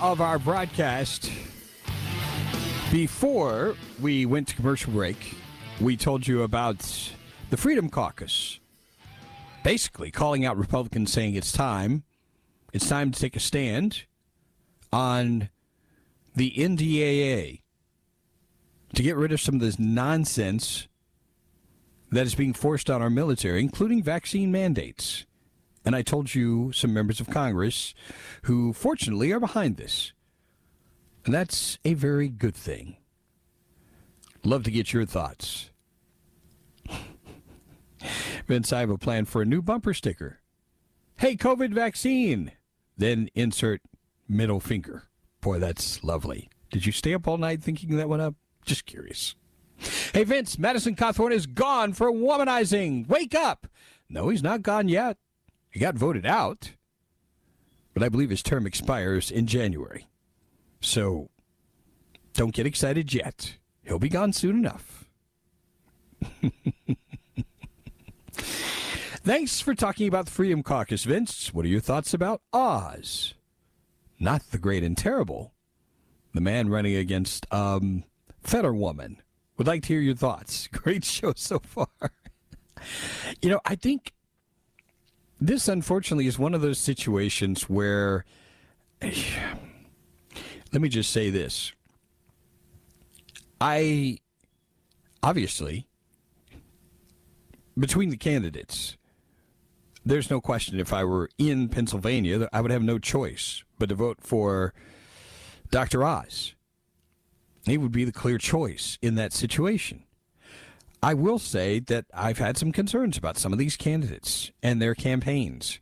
Of our broadcast. Before we went to commercial break, we told you about the Freedom Caucus. Basically, calling out Republicans saying it's time. It's time to take a stand on the NDAA to get rid of some of this nonsense that is being forced on our military, including vaccine mandates. And I told you some members of Congress who, fortunately, are behind this. And that's a very good thing. Love to get your thoughts. Vince, I have a plan for a new bumper sticker. Hey, COVID vaccine. Then insert middle finger. Boy, that's lovely. Did you stay up all night thinking that one up? Just curious. Hey, Vince, Madison Cawthorn is gone for womanizing. Wake up. No, he's not gone yet. He got voted out. But I believe his term expires in January. So don't get excited yet. He'll be gone soon enough. Thanks for talking about the Freedom Caucus, Vince. What are your thoughts about Oz? Not the great and terrible. The man running against um, Fetterwoman. Would like to hear your thoughts. Great show so far. you know, I think this unfortunately is one of those situations where let me just say this. I obviously between the candidates there's no question if I were in Pennsylvania I would have no choice but to vote for Dr. Oz. He would be the clear choice in that situation. I will say that I've had some concerns about some of these candidates and their campaigns.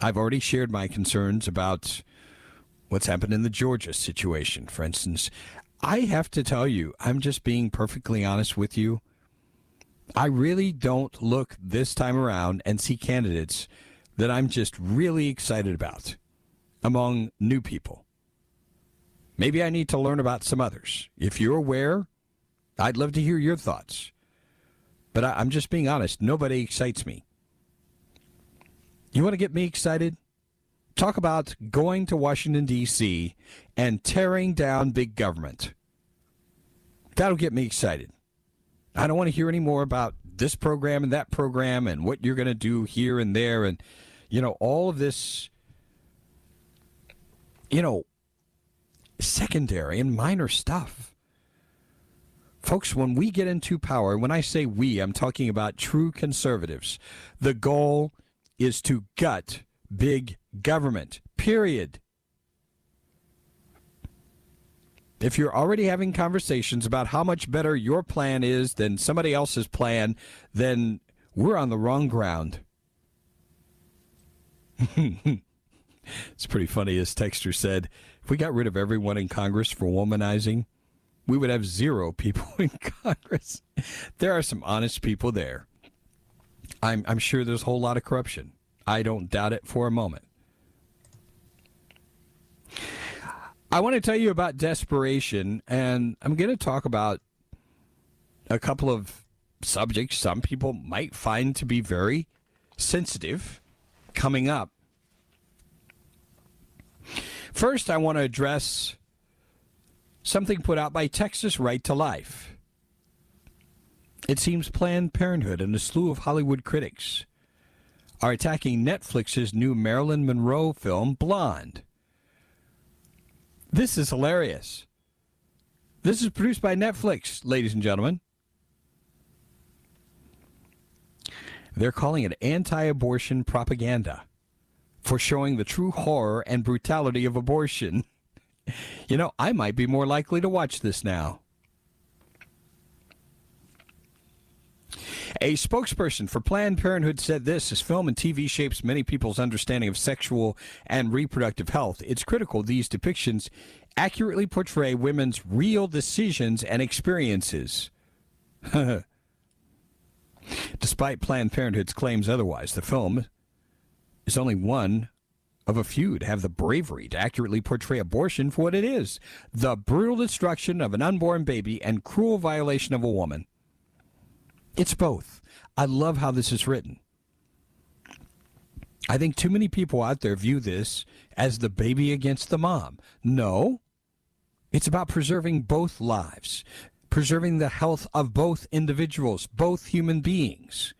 I've already shared my concerns about what's happened in the Georgia situation, for instance. I have to tell you, I'm just being perfectly honest with you. I really don't look this time around and see candidates that I'm just really excited about among new people. Maybe I need to learn about some others. If you're aware, I'd love to hear your thoughts. But I, I'm just being honest. Nobody excites me. You want to get me excited? Talk about going to Washington, D.C. and tearing down big government. That'll get me excited. I don't want to hear any more about this program and that program and what you're going to do here and there and, you know, all of this, you know, secondary and minor stuff. Folks, when we get into power, when I say we, I'm talking about true conservatives. The goal is to gut big government, period. If you're already having conversations about how much better your plan is than somebody else's plan, then we're on the wrong ground. it's pretty funny, as Texter said. If we got rid of everyone in Congress for womanizing, we would have zero people in Congress. There are some honest people there. I'm, I'm sure there's a whole lot of corruption. I don't doubt it for a moment. I want to tell you about desperation, and I'm going to talk about a couple of subjects some people might find to be very sensitive coming up. First, I want to address something put out by Texas Right to Life. It seems Planned Parenthood and a slew of Hollywood critics are attacking Netflix's new Marilyn Monroe film, Blonde. This is hilarious. This is produced by Netflix, ladies and gentlemen. They're calling it anti abortion propaganda for showing the true horror and brutality of abortion. You know, I might be more likely to watch this now. A spokesperson for Planned Parenthood said this as film and TV shapes many people's understanding of sexual and reproductive health. It's critical these depictions accurately portray women's real decisions and experiences. Despite Planned Parenthood's claims otherwise, the film is only one of a few to have the bravery to accurately portray abortion for what it is the brutal destruction of an unborn baby and cruel violation of a woman. It's both. I love how this is written. I think too many people out there view this as the baby against the mom. No, it's about preserving both lives, preserving the health of both individuals, both human beings.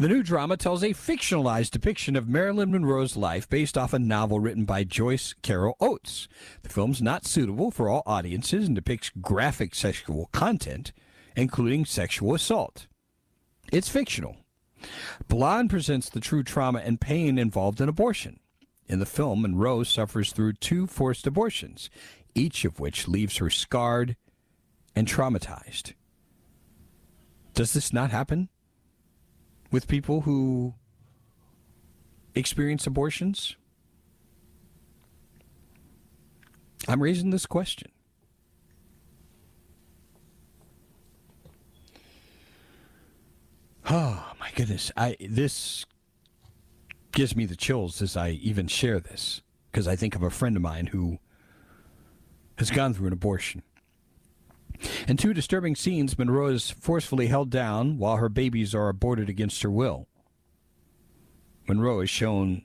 The new drama tells a fictionalized depiction of Marilyn Monroe's life based off a novel written by Joyce Carol Oates. The film's not suitable for all audiences and depicts graphic sexual content, including sexual assault. It's fictional. Blonde presents the true trauma and pain involved in abortion. In the film, Monroe suffers through two forced abortions, each of which leaves her scarred and traumatized. Does this not happen with people who experience abortions? I'm raising this question. Oh my goodness! I this gives me the chills as I even share this because I think of a friend of mine who has gone through an abortion. In two disturbing scenes, Monroe is forcefully held down while her babies are aborted against her will. Monroe is shown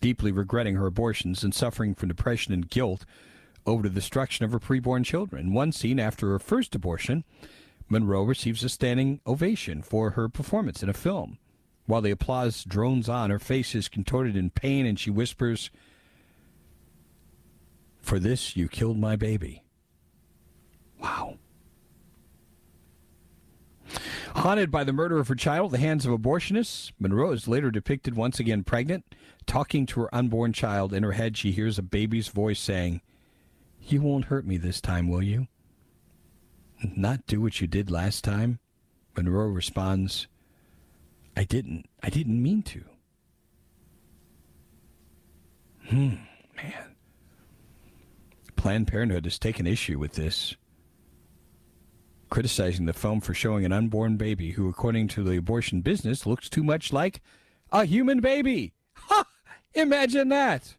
deeply regretting her abortions and suffering from depression and guilt over the destruction of her preborn children. In one scene after her first abortion, Monroe receives a standing ovation for her performance in a film. While the applause drones on, her face is contorted in pain and she whispers, For this you killed my baby. Wow. Haunted by the murder of her child at the hands of abortionists, Monroe is later depicted once again pregnant, talking to her unborn child. In her head, she hears a baby's voice saying, You won't hurt me this time, will you? Not do what you did last time? Monroe responds, I didn't. I didn't mean to. Hmm, man. Planned Parenthood has taken issue with this, criticizing the film for showing an unborn baby who, according to the abortion business, looks too much like a human baby. Ha! Imagine that.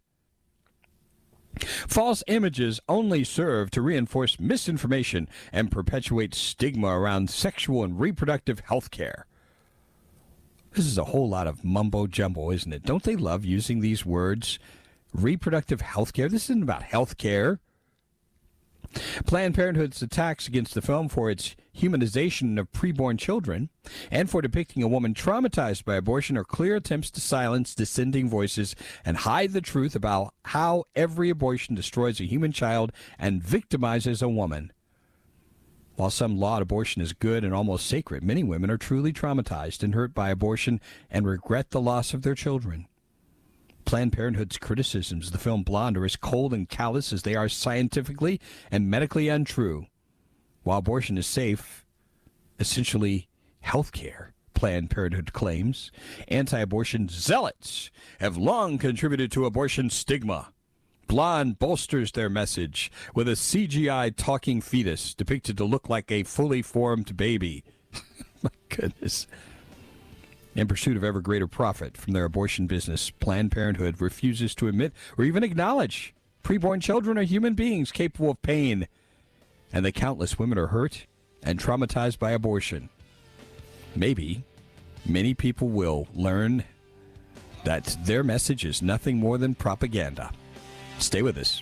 False images only serve to reinforce misinformation and perpetuate stigma around sexual and reproductive health care. This is a whole lot of mumbo jumbo, isn't it? Don't they love using these words? Reproductive health care. This isn't about health care. Planned Parenthood's attacks against the film for its humanization of preborn children and for depicting a woman traumatized by abortion are clear attempts to silence dissenting voices and hide the truth about how every abortion destroys a human child and victimizes a woman. While some laud abortion is good and almost sacred, many women are truly traumatized and hurt by abortion and regret the loss of their children. Planned Parenthood's criticisms of the film Blonde are as cold and callous as they are scientifically and medically untrue. While abortion is safe, essentially health care, Planned Parenthood claims, anti abortion zealots have long contributed to abortion stigma. Blonde bolsters their message with a CGI talking fetus depicted to look like a fully formed baby. My goodness. In pursuit of ever greater profit from their abortion business, Planned Parenthood refuses to admit or even acknowledge preborn children are human beings capable of pain, and that countless women are hurt and traumatized by abortion. Maybe many people will learn that their message is nothing more than propaganda. Stay with us.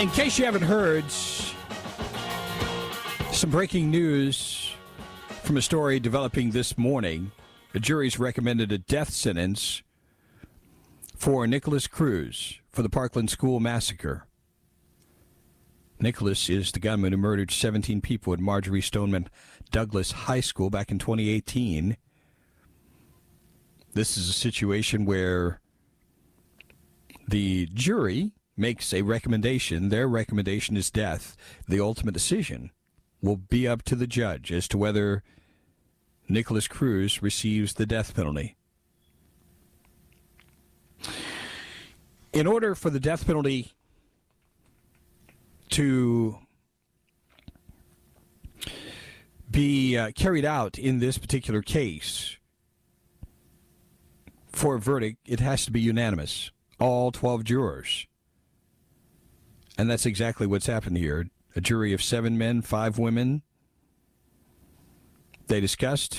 In case you haven't heard, some breaking news from a story developing this morning. The jury's recommended a death sentence for Nikolas Cruz for the Parkland School massacre. Nikolas is the gunman who murdered 17 people at Marjory Stoneman Douglas High School back in 2018. This is a situation where the jury makes a recommendation. Their recommendation is death. The ultimate decision will be up to the judge as to whether Nikolas Cruz receives the death penalty. In order for the death penalty to be uh, carried out in this particular case, for a verdict, it has to be unanimous. All 12 jurors. And that's exactly what's happened here. A jury of seven men, five women. They discussed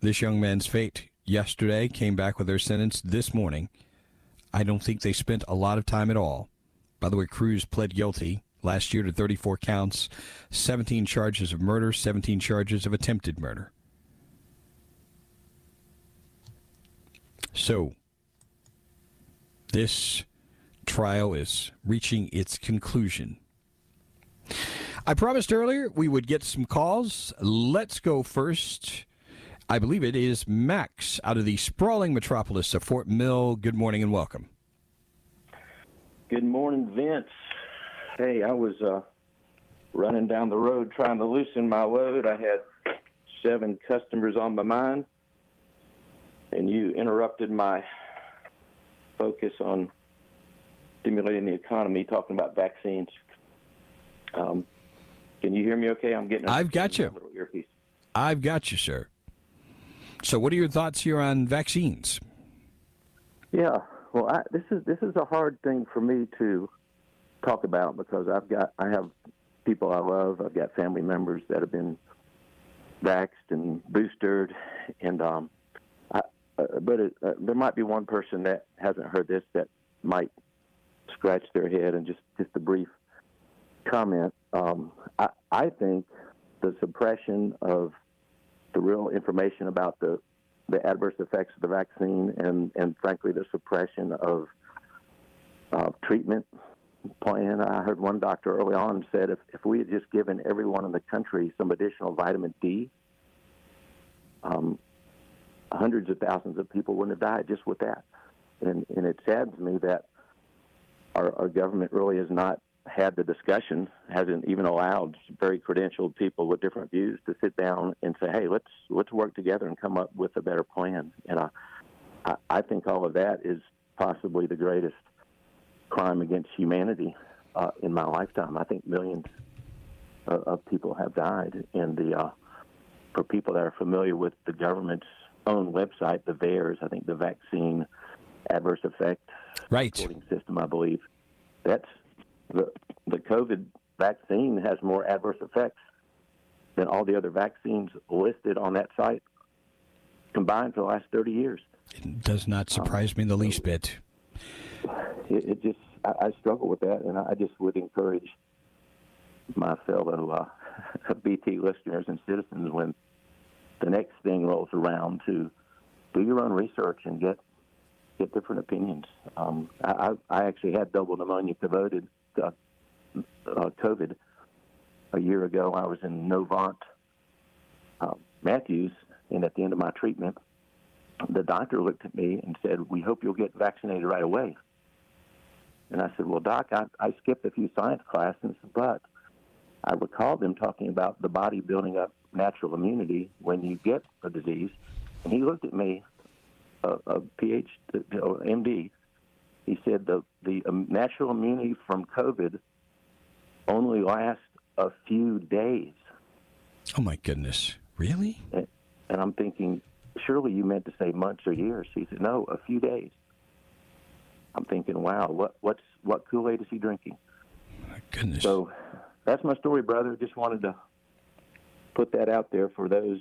this young man's fate yesterday, came back with their sentence this morning. I don't think they spent a lot of time at all. By the way, Cruz pled guilty last year to 34 counts, 17 charges of murder, 17 charges of attempted murder. So, this trial is reaching its conclusion. I promised earlier we would get some calls. Let's go first. I believe it is Max out of the sprawling metropolis of Fort Mill. Good morning and welcome. Good morning, Vince. Hey, I was uh, running down the road trying to loosen my load. I had seven customers on my mind, and you interrupted my focus on stimulating the economy, talking about vaccines. Um, can you hear me okay? I'm getting. I've got you. little earpiece. I've got you, sir. So, what are your thoughts here on vaccines? Yeah, well, I, this is this is a hard thing for me to talk about because I've got I have people I love. I've got family members that have been vaxxed and boosted, and um, I, uh, but it, uh, there might be one person that hasn't heard this that might scratch their head and just just a brief comment. Um, I, I think the suppression of the real information about the the adverse effects of the vaccine and and frankly the suppression of uh, treatment plan. I heard one doctor early on said if, if we had just given everyone in the country some additional vitamin D, um, hundreds of thousands of people wouldn't have died just with that. And and it saddens me that our, our government really has not had the discussion, hasn't even allowed very credentialed people with different views to sit down and say, "Hey, let's let's work together and come up with a better plan." And I, I, think all of that is possibly the greatest crime against humanity uh, in my lifetime. I think millions of, of people have died. And the uh, for people that are familiar with the government's own website, the VAERS, I think the vaccine adverse effect right. reporting system, I believe, that's the the COVID vaccine has more adverse effects than all the other vaccines listed on that site combined for the last 30 years. It does not surprise me in the least bit. It, it just, I, I, struggle with that, and I just would encourage my fellow uh, BT listeners and citizens when the next thing rolls around to do your own research and get get different opinions. Um, I, I actually had double pneumonia COVID, uh, uh, COVID a year ago. I was in Novant uh, Matthews, and at the end of my treatment, the doctor looked at me and said, "We hope you'll get vaccinated right away." And I said, "Well, doc, I, I skipped a few science classes, but I recall them talking about the body building up natural immunity when you get a disease." And he looked at me, a, a PhD, MD. He said the the um, natural immunity from COVID only lasts a few days. Oh my goodness! Really? And, and I'm thinking, surely you meant to say months or years. He said, no, a few days. I'm thinking, wow, what what's what Kool Aid is he drinking? My goodness. So that's my story, brother. Just wanted to put that out there for those.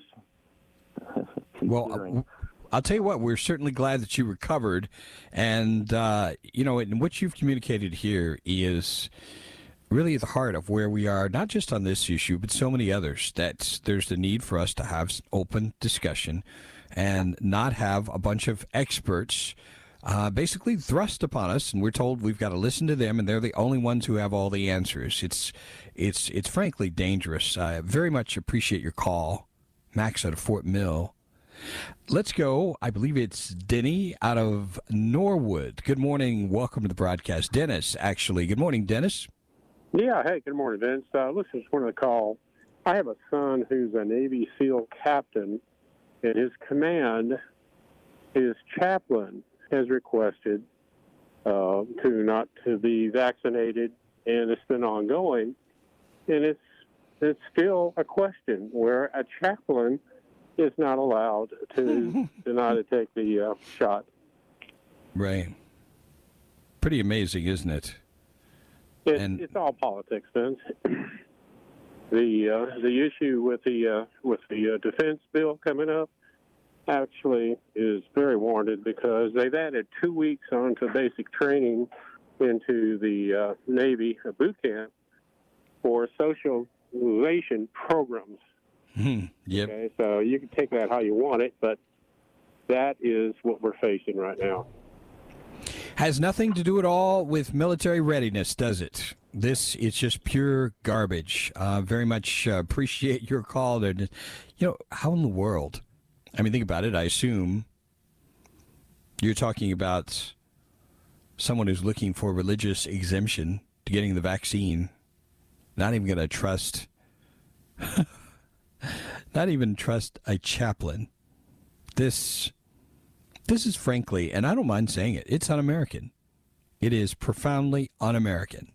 well, I'll tell you what, we're certainly glad that you recovered, and uh, you know, and what you've communicated here is really at the heart of where we are, not just on this issue, but so many others. That there's the need for us to have open discussion and not have a bunch of experts uh, basically thrust upon us, and we're told we've got to listen to them, and they're the only ones who have all the answers. It's it's it's frankly dangerous. I very much appreciate your call, Max out of Fort Mill. Let's go. I believe it's Denny out of Norwood. Good morning. Welcome to the broadcast. Dennis, actually. Good morning, Dennis. Yeah, hey, good morning, Vince. Uh, listen, just wanted to call. I have a son who's a Navy SEAL captain, and his command, his chaplain, has requested uh, to not to be vaccinated, and it's been ongoing, and it's it's still a question where a chaplain is not allowed to deny to take the uh, shot. Right. Pretty amazing, isn't it? It, and, it's all politics, Vince. the uh, the issue with the uh, with the uh, defense bill coming up actually is very warranted because they've added two weeks onto basic training into the uh, Navy boot camp for socialization programs. Mm, yep. Okay, so you can take that how you want it, but that is what we're facing right now has nothing to do at all with military readiness, does it? This it's just pure garbage. Uh, very much uh, appreciate your call. you know, how in the world? I mean, think about it. I assume you're talking about someone who's looking for religious exemption to getting the vaccine. Not even going to trust. not even trust a chaplain. This this is frankly, and I don't mind saying it, it's un American. It is profoundly un American.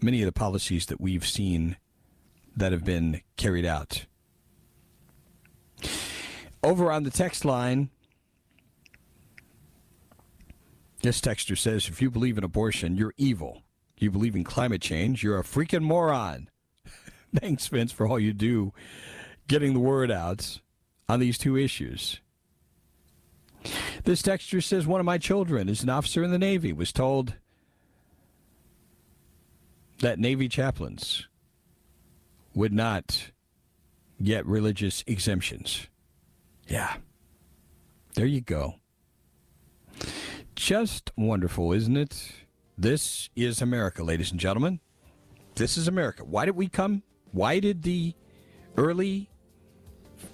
Many of the policies that we've seen that have been carried out. Over on the text line, this texter says if you believe in abortion, you're evil. You believe in climate change, you're a freaking moron. Thanks, Vince, for all you do getting the word out on these two issues. This texture says one of my children is an officer in the Navy, was told that Navy chaplains would not get religious exemptions. Yeah. There you go. Just wonderful, isn't it? This is America, ladies and gentlemen. This is America. Why did we come? Why did the early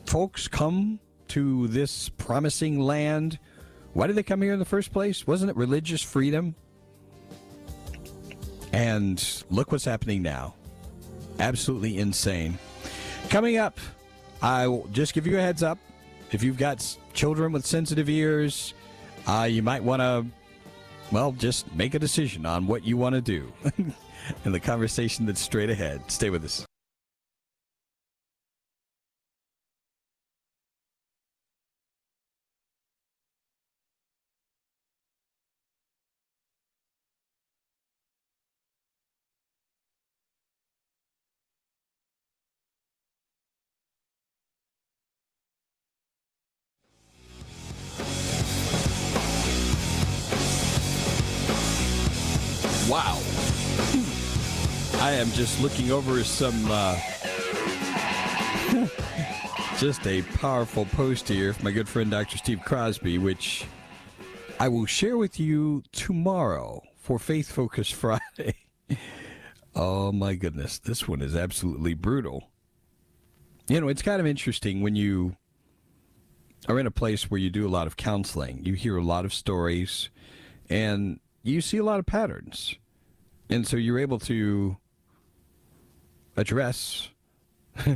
folks come to this promising land. Why did they come here in the first place? Wasn't it religious freedom? And look what's happening now. Absolutely insane. Coming up, I will just give you a heads up. If you've got children with sensitive ears, uh, you might want to well, just make a decision on what you want to do in the conversation that's straight ahead. Stay with us. Just looking over some, uh, just a powerful post here from my good friend Dr. Steve Crosby, which I will share with you tomorrow for Faith Focus Friday. oh my goodness, this one is absolutely brutal. You know, it's kind of interesting when you are in a place where you do a lot of counseling, you hear a lot of stories, and you see a lot of patterns. And so you're able to address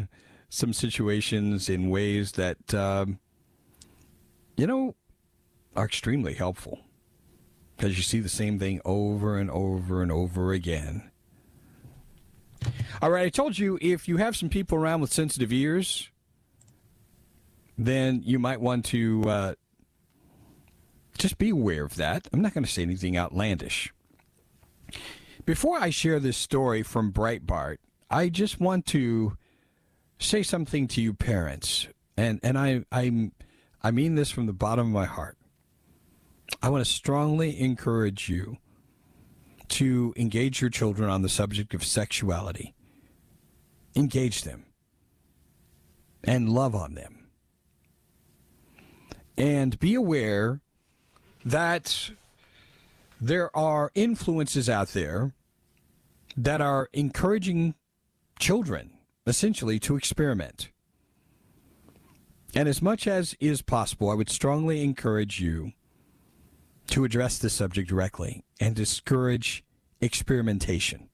some situations in ways that, um, you know, are extremely helpful because you see the same thing over and over and over again. All right, I told you if you have some people around with sensitive ears, then you might want to uh, just be aware of that. I'm not going to say anything outlandish. Before I share this story from Breitbart, I just want to say something to you parents, and and I I I mean this from the bottom of my heart. I want to strongly encourage you to engage your children on the subject of sexuality. Engage them and love on them. And be aware that there are influences out there that are encouraging children essentially to experiment. And as much as is possible, I would strongly encourage you to address this subject directly and discourage experimentation.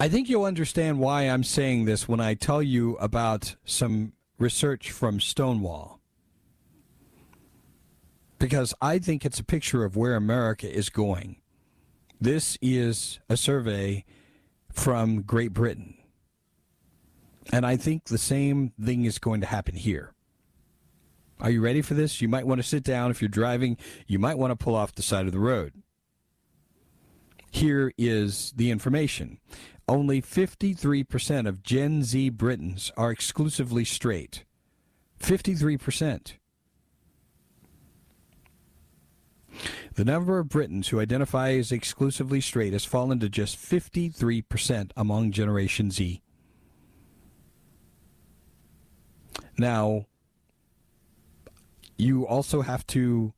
I think you'll understand why I'm saying this when I tell you about some research from Stonewall. Because I think it's a picture of where America is going. This is a survey from Great Britain. And I think the same thing is going to happen here. Are you ready for this? You might want to sit down. If you're driving, you might want to pull off the side of the road. Here is the information. Only 53% of Gen Z Britons are exclusively straight. 53%. The number of Britons who identify as exclusively straight has fallen to just 53% among Generation Z. Now, you also have to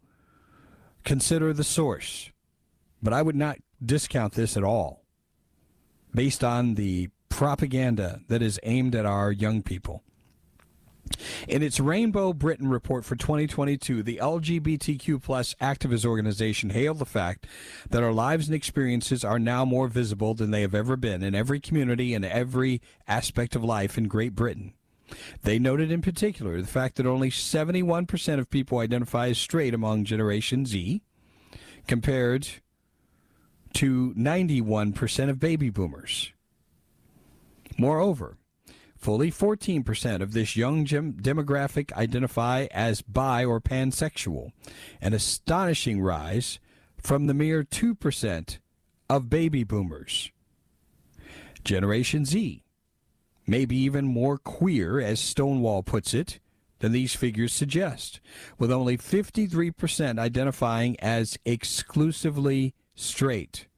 consider the source, but I would not discount this at all based on the propaganda that is aimed at our young people. In its Rainbow Britain report for 2022, the LGBTQ plus activist organization hailed the fact that our lives and experiences are now more visible than they have ever been in every community and every aspect of life in Great Britain. They noted in particular the fact that only 71% of people identify as straight among Generation Z, compared to 91% of baby boomers. Moreover, fully 14% of this young demographic identify as bi or pansexual, an astonishing rise from the mere 2% of baby boomers. Generation Z maybe even more queer, as Stonewall puts it, than these figures suggest, with only 53% identifying as exclusively straight.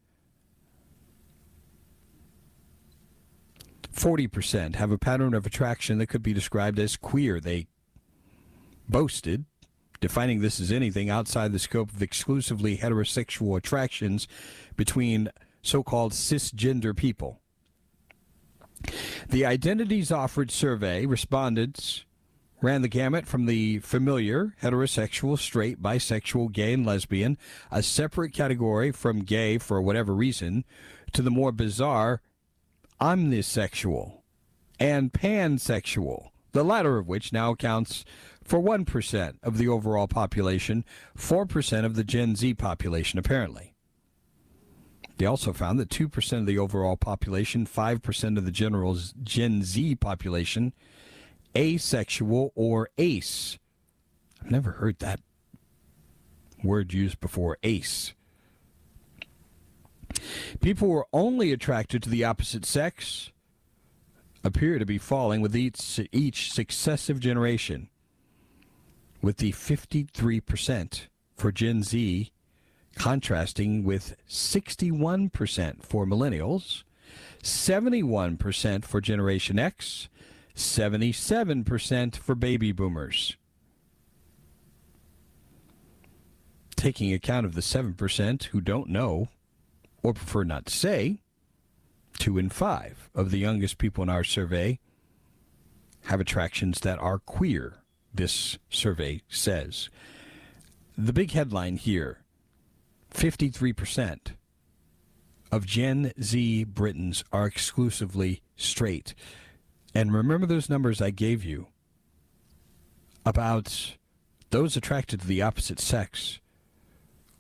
40% have a pattern of attraction that could be described as queer. They boasted, defining this as anything outside the scope of exclusively heterosexual attractions between so called cisgender people. The Identities Offered survey respondents ran the gamut from the familiar heterosexual, straight, bisexual, gay, and lesbian, a separate category from gay for whatever reason, to the more bizarre omnisexual and pansexual, the latter of which now accounts for 1% of the overall population, 4% of the Gen Z population, apparently. They also found that 2% of the overall population, 5% of the general Gen Z population, asexual or ace. I've never heard that word used before, ace. People who are only attracted to the opposite sex appear to be falling with each, each successive generation, with the 53% for Gen Z contrasting with 61% for millennials, 71% for Generation X, 77% for baby boomers. Taking account of the 7% who don't know or prefer not to say, two in five of the youngest people in our survey have attractions that are queer, this survey says. The big headline here 53% of Gen Z Britons are exclusively straight. And remember those numbers I gave you about those attracted to the opposite sex.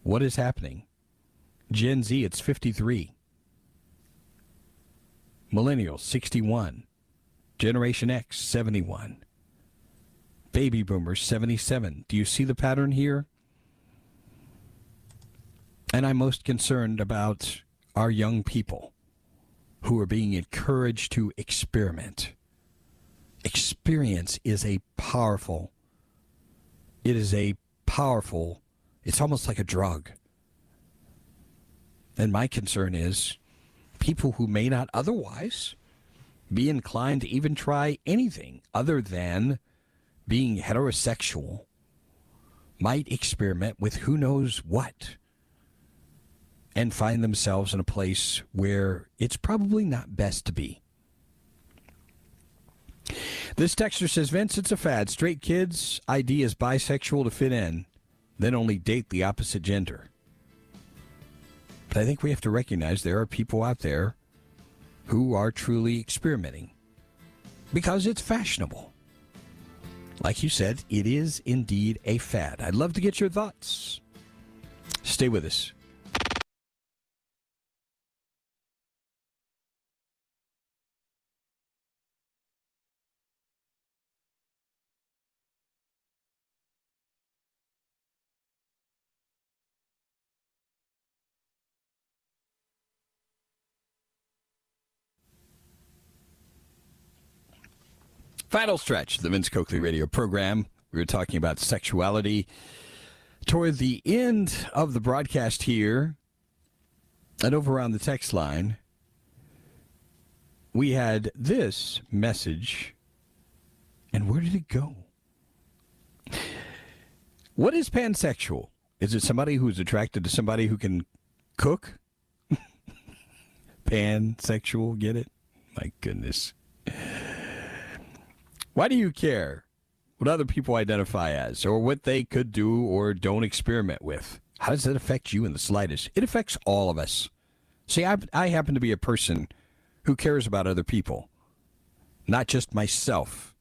What is happening? Gen Z, it's 53. Millennials, 61. Generation X, 71. Baby boomers, 77. Do you see the pattern here? And I'm most concerned about our young people who are being encouraged to experiment. Experience is a powerful, it is a powerful, it's almost like a drug. And my concern is people who may not otherwise be inclined to even try anything other than being heterosexual might experiment with who knows what and find themselves in a place where it's probably not best to be. This texter says, Vince, it's a fad. Straight kids ID is bisexual to fit in, then only date the opposite gender. But I think we have to recognize there are people out there who are truly experimenting because it's fashionable. Like you said, it is indeed a fad. I'd love to get your thoughts. Stay with us. Final stretch, the Vince Coakley radio program. We were talking about sexuality. Toward the end of the broadcast here, and over on the text line, we had this message. And where did it go? What is pansexual? Is it somebody who's attracted to somebody who can cook? pansexual, get it? My goodness. Why do you care what other people identify as or what they could do or don't experiment with? How does that affect you in the slightest? It affects all of us. See, I, I happen to be a person who cares about other people, not just myself.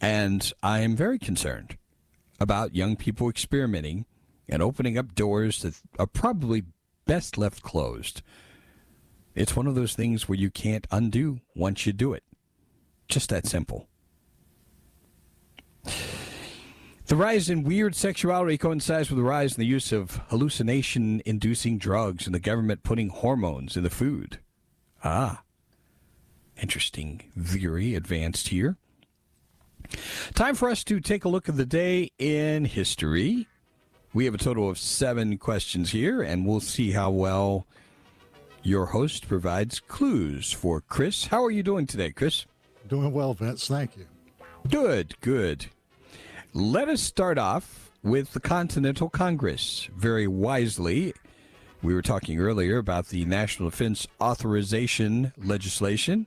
And I am very concerned about young people experimenting and opening up doors that are probably best left closed. It's one of those things where you can't undo once you do it. Just that simple. The rise in weird sexuality coincides with the rise in the use of hallucination inducing drugs and the government putting hormones in the food. Ah, interesting theory advanced here. Time for us to take a look at the day in history. We have a total of seven questions here, and we'll see how well your host provides clues for Chris. How are you doing today, Chris? Doing well, Vince. Thank you. Good, good. Let us start off with the Continental Congress. Very wisely, we were talking earlier about the National Defense Authorization legislation.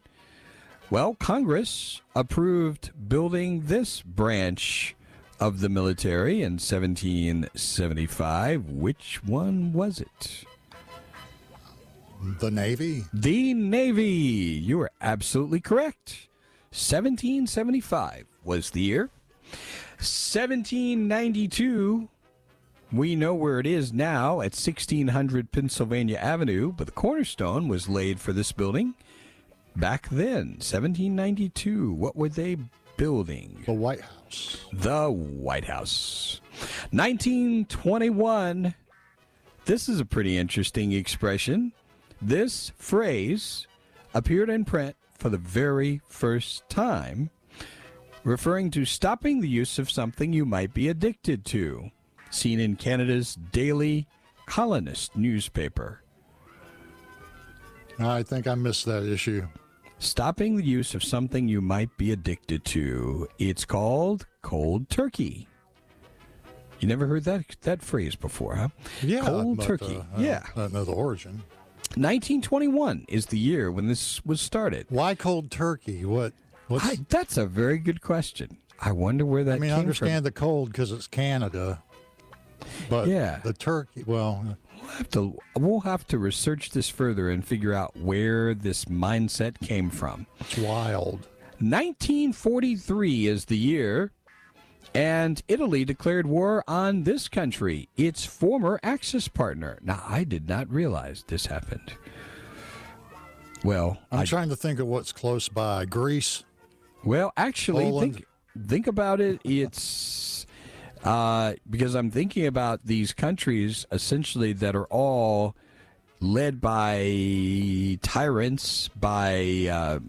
Well, Congress approved building this branch of the military in 1775. Which one was it? The Navy. The Navy. You are absolutely correct. 1775 was the year. 1792, we know where it is now at 1600 Pennsylvania Avenue, but the cornerstone was laid for this building back then, 1792. What were they building? The White House. The White House. 1921. This is a pretty interesting expression. This phrase appeared in print for the very first time, referring to stopping the use of something you might be addicted to, seen in Canada's Daily Colonist newspaper. I think I missed that issue. Stopping the use of something you might be addicted to. It's called cold turkey. You never heard that that phrase before, huh? Yeah, cold turkey. uh, yeah. don't- I don't know the origin. 1921 is the year when this was started. Why cold turkey? What? What's, I, that's a very good question. I wonder where that I mean, I understand the cold because it's Canada, but Yeah. the turkey. Well. We'll have to we'll have to research this further and figure out where this mindset came from. it's wild. 1943 is the year, and Italy declared war on this country, its former Axis partner. Now, I did not realize this happened. Well, I'm I trying to think of what's close by. Greece. Well, actually, Poland. think think about it. It's uh, because I'm thinking about these countries essentially that are all led by tyrants, by uh,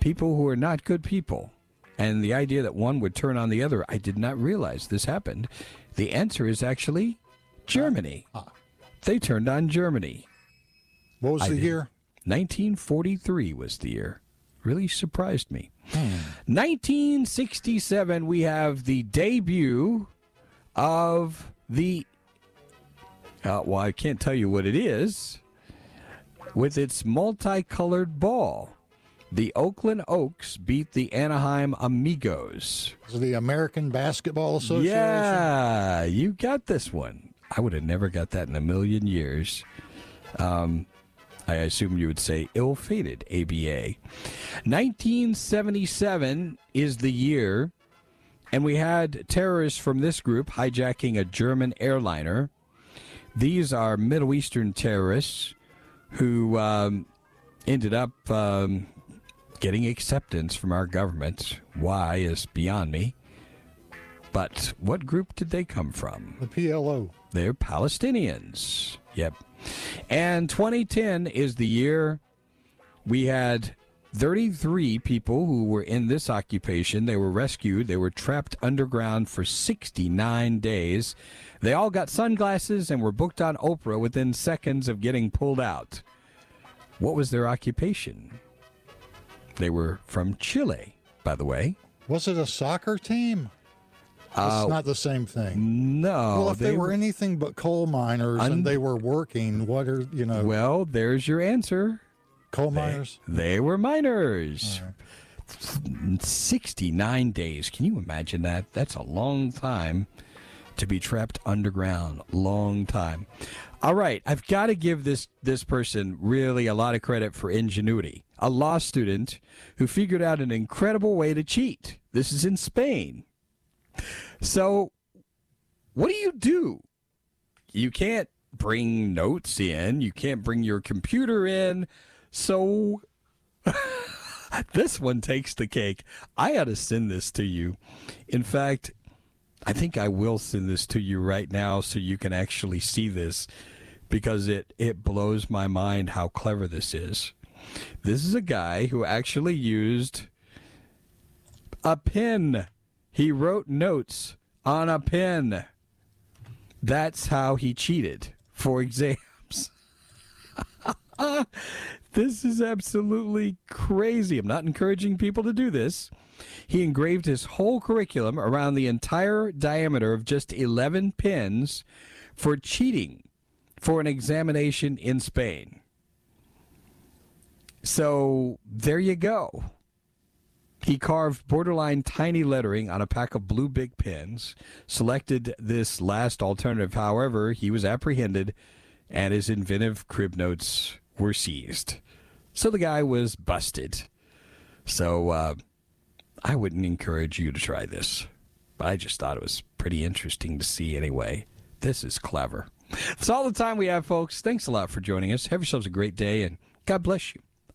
people who are not good people, and the idea that one would turn on the other. I did not realize this happened. The answer is actually Germany. Ah, ah. They turned on Germany. What was I the did. year? 1943 was the year. Really surprised me. Hmm. 1967, we have the debut of the. Uh, well, I can't tell you what it is. With its multicolored ball, the Oakland Oaks beat the Anaheim Amigos. The American Basketball Association? Yeah, you got this one. I would have never got that in a million years. Um, I assume you would say ill fated ABA. 1977 is the year, and we had terrorists from this group hijacking a German airliner. These are Middle Eastern terrorists who um, ended up um, getting acceptance from our government. Why is beyond me. But what group did they come from? The PLO. They're Palestinians. Yep. And 2010 is the year we had 33 people who were in this occupation. They were rescued. They were trapped underground for 69 days. They all got sunglasses and were booked on Oprah within seconds of getting pulled out. What was their occupation? They were from Chile, by the way. Was it a soccer team? Uh, it's not the same thing. No. well, if they, were anything but coal miners Un- and they were working, what are you know? Well, there's your answer. coal miners. They, were miners. 69 days. Can you imagine that? That's a long time to be trapped underground. Long time. All right, I've got to give this this person really a lot of credit for ingenuity. A law student who figured out an incredible way to cheat. This is in Spain. So, what do you do? You can't bring notes in, you can't bring your computer in. So, this one takes the cake. I ought to send this to you. In fact, I think I will send this to you right now so you can actually see this because it, it blows my mind how clever this is. This is a guy who actually used a pen. He wrote notes on a pen. That's how he cheated for exams. this is absolutely crazy. I'm not encouraging people to do this. He engraved his whole curriculum around the entire diameter of just 11 pins for cheating for an examination in Spain. So there you go. He carved borderline tiny lettering on a pack of blue Bic pens, selected this last alternative. However, he was apprehended and his inventive crib notes were seized. So the guy was busted. So uh, I wouldn't encourage you to try this. But I just thought it was pretty interesting to see anyway. This is clever. That's all the time we have, folks. Thanks a lot for joining us. Have yourselves a great day, and God bless you.